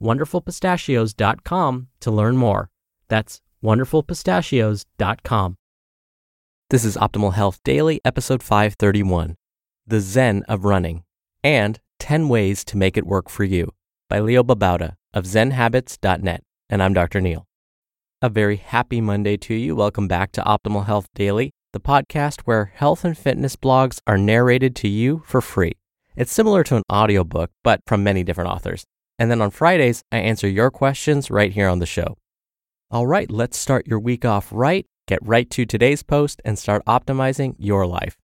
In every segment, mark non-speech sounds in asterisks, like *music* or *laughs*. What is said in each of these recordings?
wonderfulpistachios.com to learn more. That's wonderfulpistachios.com. This is Optimal Health Daily, episode 531 The Zen of Running and 10 Ways to Make It Work for You by Leo Babauta of ZenHabits.net. And I'm Dr. Neal. A very happy Monday to you. Welcome back to Optimal Health Daily, the podcast where health and fitness blogs are narrated to you for free. It's similar to an audiobook, but from many different authors. And then on Fridays, I answer your questions right here on the show. All right, let's start your week off right, get right to today's post, and start optimizing your life.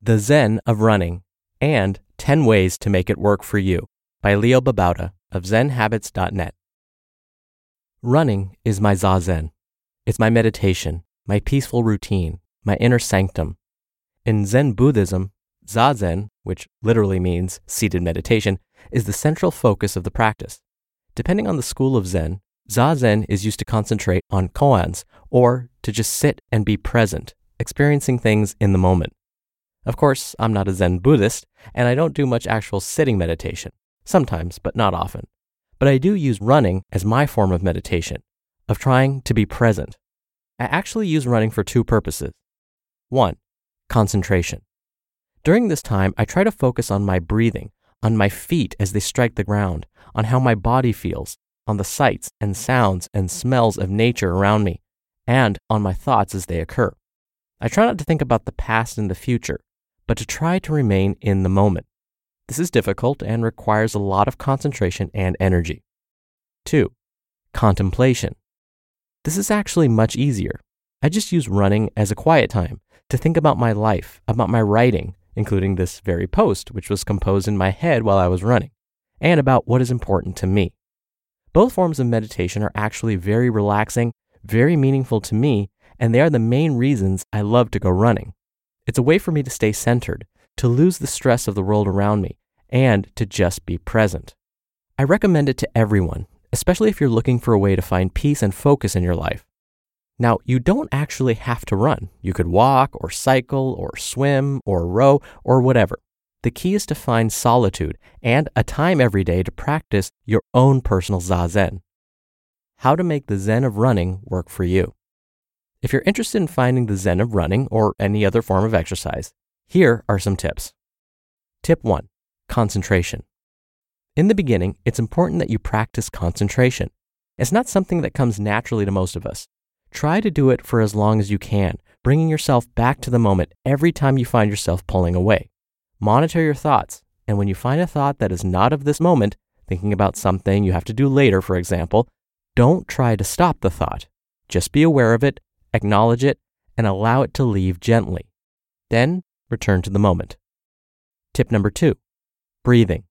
The Zen of Running and 10 Ways to Make It Work for You by Leo Babauta of ZenHabits.net. Running is my zazen. It's my meditation, my peaceful routine, my inner sanctum. In Zen Buddhism, zazen, which literally means seated meditation, is the central focus of the practice. Depending on the school of Zen, zazen is used to concentrate on koans, or to just sit and be present, experiencing things in the moment. Of course, I'm not a Zen Buddhist, and I don't do much actual sitting meditation, sometimes, but not often. But I do use running as my form of meditation, of trying to be present. I actually use running for two purposes. One, concentration. During this time, I try to focus on my breathing, on my feet as they strike the ground, on how my body feels, on the sights and sounds and smells of nature around me, and on my thoughts as they occur. I try not to think about the past and the future, but to try to remain in the moment. This is difficult and requires a lot of concentration and energy. 2. Contemplation. This is actually much easier. I just use running as a quiet time to think about my life, about my writing, including this very post, which was composed in my head while I was running, and about what is important to me. Both forms of meditation are actually very relaxing, very meaningful to me, and they are the main reasons I love to go running. It's a way for me to stay centered, to lose the stress of the world around me, and to just be present. I recommend it to everyone, especially if you're looking for a way to find peace and focus in your life. Now, you don't actually have to run. You could walk or cycle or swim or row or whatever. The key is to find solitude and a time every day to practice your own personal zazen. How to make the zen of running work for you. If you're interested in finding the zen of running or any other form of exercise, here are some tips. Tip 1 Concentration. In the beginning, it's important that you practice concentration. It's not something that comes naturally to most of us. Try to do it for as long as you can, bringing yourself back to the moment every time you find yourself pulling away. Monitor your thoughts, and when you find a thought that is not of this moment, thinking about something you have to do later, for example, don't try to stop the thought. Just be aware of it, acknowledge it, and allow it to leave gently. Then return to the moment. Tip number two breathing.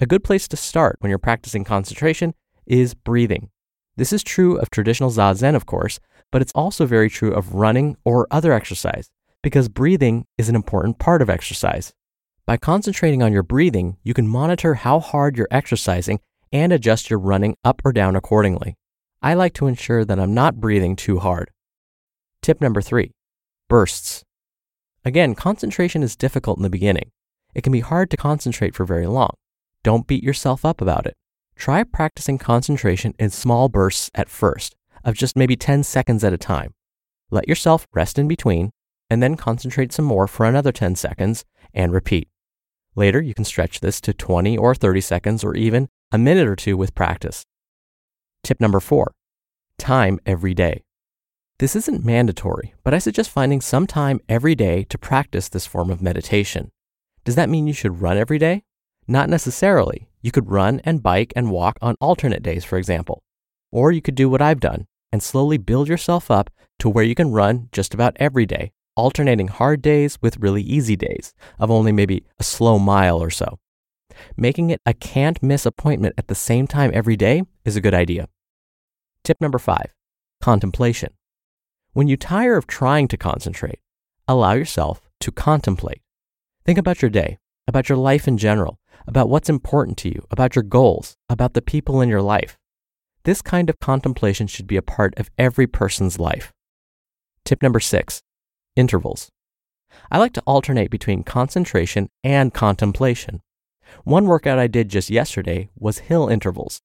A good place to start when you're practicing concentration is breathing. This is true of traditional Zazen, of course, but it's also very true of running or other exercise because breathing is an important part of exercise. By concentrating on your breathing, you can monitor how hard you're exercising and adjust your running up or down accordingly. I like to ensure that I'm not breathing too hard. Tip number three bursts. Again, concentration is difficult in the beginning. It can be hard to concentrate for very long. Don't beat yourself up about it. Try practicing concentration in small bursts at first, of just maybe 10 seconds at a time. Let yourself rest in between, and then concentrate some more for another 10 seconds and repeat. Later, you can stretch this to 20 or 30 seconds or even a minute or two with practice. Tip number four time every day. This isn't mandatory, but I suggest finding some time every day to practice this form of meditation. Does that mean you should run every day? Not necessarily. You could run and bike and walk on alternate days, for example. Or you could do what I've done and slowly build yourself up to where you can run just about every day, alternating hard days with really easy days of only maybe a slow mile or so. Making it a can't miss appointment at the same time every day is a good idea. Tip number five contemplation. When you tire of trying to concentrate, allow yourself to contemplate. Think about your day, about your life in general, about what's important to you, about your goals, about the people in your life. This kind of contemplation should be a part of every person's life. Tip number six intervals. I like to alternate between concentration and contemplation. One workout I did just yesterday was hill intervals.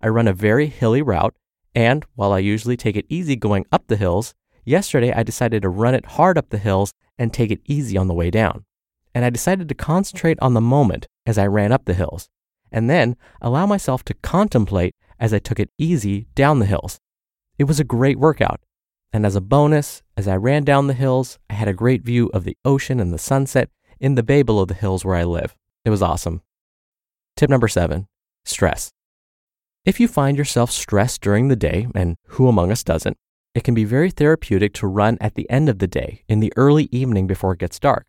I run a very hilly route, and while I usually take it easy going up the hills, yesterday I decided to run it hard up the hills and take it easy on the way down. And I decided to concentrate on the moment as I ran up the hills, and then allow myself to contemplate as I took it easy down the hills. It was a great workout. And as a bonus, as I ran down the hills, I had a great view of the ocean and the sunset in the bay below the hills where I live. It was awesome. Tip number seven stress. If you find yourself stressed during the day, and who among us doesn't, it can be very therapeutic to run at the end of the day in the early evening before it gets dark.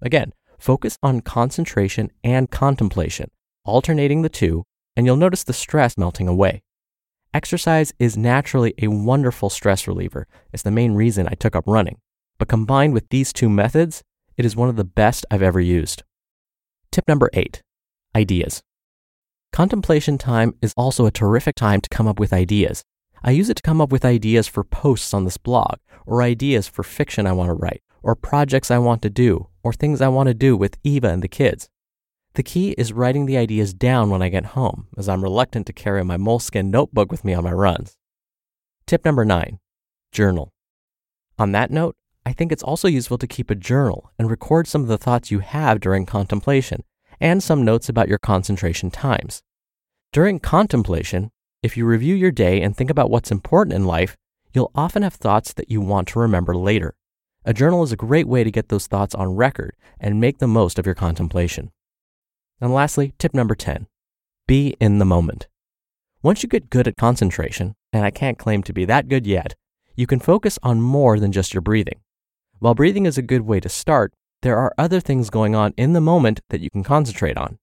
Again, focus on concentration and contemplation, alternating the two and you'll notice the stress melting away. Exercise is naturally a wonderful stress reliever. It's the main reason I took up running. But combined with these two methods, it is one of the best I've ever used. Tip number eight ideas. Contemplation time is also a terrific time to come up with ideas. I use it to come up with ideas for posts on this blog, or ideas for fiction I want to write, or projects I want to do, or things I want to do with Eva and the kids. The key is writing the ideas down when I get home, as I'm reluctant to carry my moleskine notebook with me on my runs. Tip number nine journal. On that note, I think it's also useful to keep a journal and record some of the thoughts you have during contemplation and some notes about your concentration times. During contemplation, if you review your day and think about what's important in life, you'll often have thoughts that you want to remember later. A journal is a great way to get those thoughts on record and make the most of your contemplation. And lastly, tip number 10 be in the moment. Once you get good at concentration, and I can't claim to be that good yet, you can focus on more than just your breathing. While breathing is a good way to start, there are other things going on in the moment that you can concentrate on.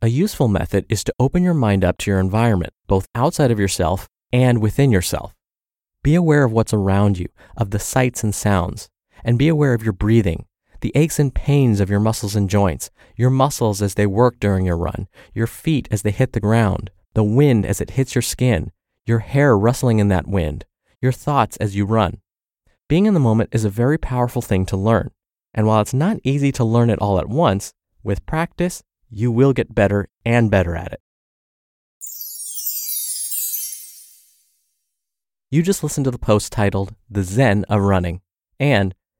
A useful method is to open your mind up to your environment, both outside of yourself and within yourself. Be aware of what's around you, of the sights and sounds, and be aware of your breathing, the aches and pains of your muscles and joints, your muscles as they work during your run, your feet as they hit the ground, the wind as it hits your skin, your hair rustling in that wind, your thoughts as you run. Being in the moment is a very powerful thing to learn. And while it's not easy to learn it all at once, with practice, you will get better and better at it. You just listened to the post titled The Zen of Running and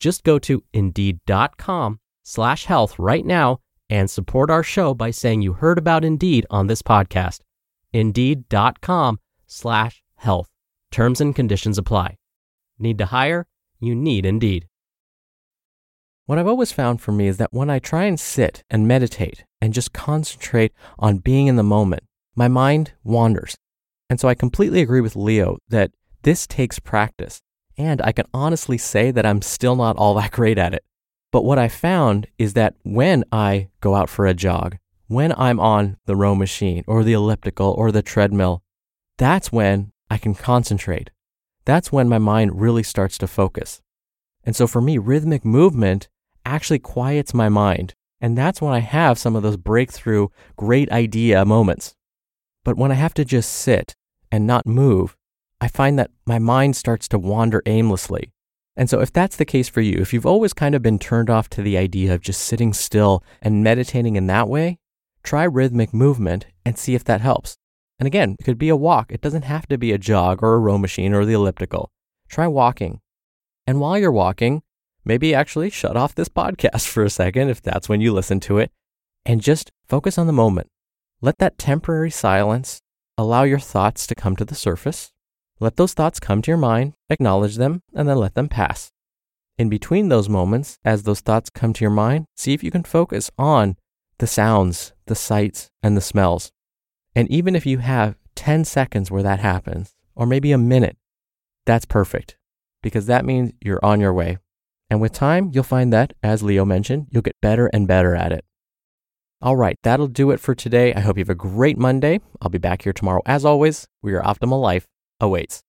Just go to indeed.com slash health right now and support our show by saying you heard about Indeed on this podcast. Indeed.com slash health. Terms and conditions apply. Need to hire? You need Indeed. what I've always found for me is that when I try and sit and meditate and just concentrate on being in the moment, my mind wanders. And so I completely agree with Leo that this takes practice. And I can honestly say that I'm still not all that great at it. But what I found is that when I go out for a jog, when I'm on the row machine or the elliptical or the treadmill, that's when I can concentrate. That's when my mind really starts to focus. And so for me, rhythmic movement actually quiets my mind. And that's when I have some of those breakthrough, great idea moments. But when I have to just sit and not move, I find that my mind starts to wander aimlessly. And so, if that's the case for you, if you've always kind of been turned off to the idea of just sitting still and meditating in that way, try rhythmic movement and see if that helps. And again, it could be a walk. It doesn't have to be a jog or a row machine or the elliptical. Try walking. And while you're walking, maybe actually shut off this *laughs* podcast for a second if that's when you listen to it and just focus on the moment. Let that temporary silence allow your thoughts to come to the surface. Let those thoughts come to your mind, acknowledge them, and then let them pass. In between those moments, as those thoughts come to your mind, see if you can focus on the sounds, the sights, and the smells. And even if you have 10 seconds where that happens, or maybe a minute, that's perfect because that means you're on your way. And with time, you'll find that, as Leo mentioned, you'll get better and better at it. All right, that'll do it for today. I hope you have a great Monday. I'll be back here tomorrow as always, where your optimal life awaits.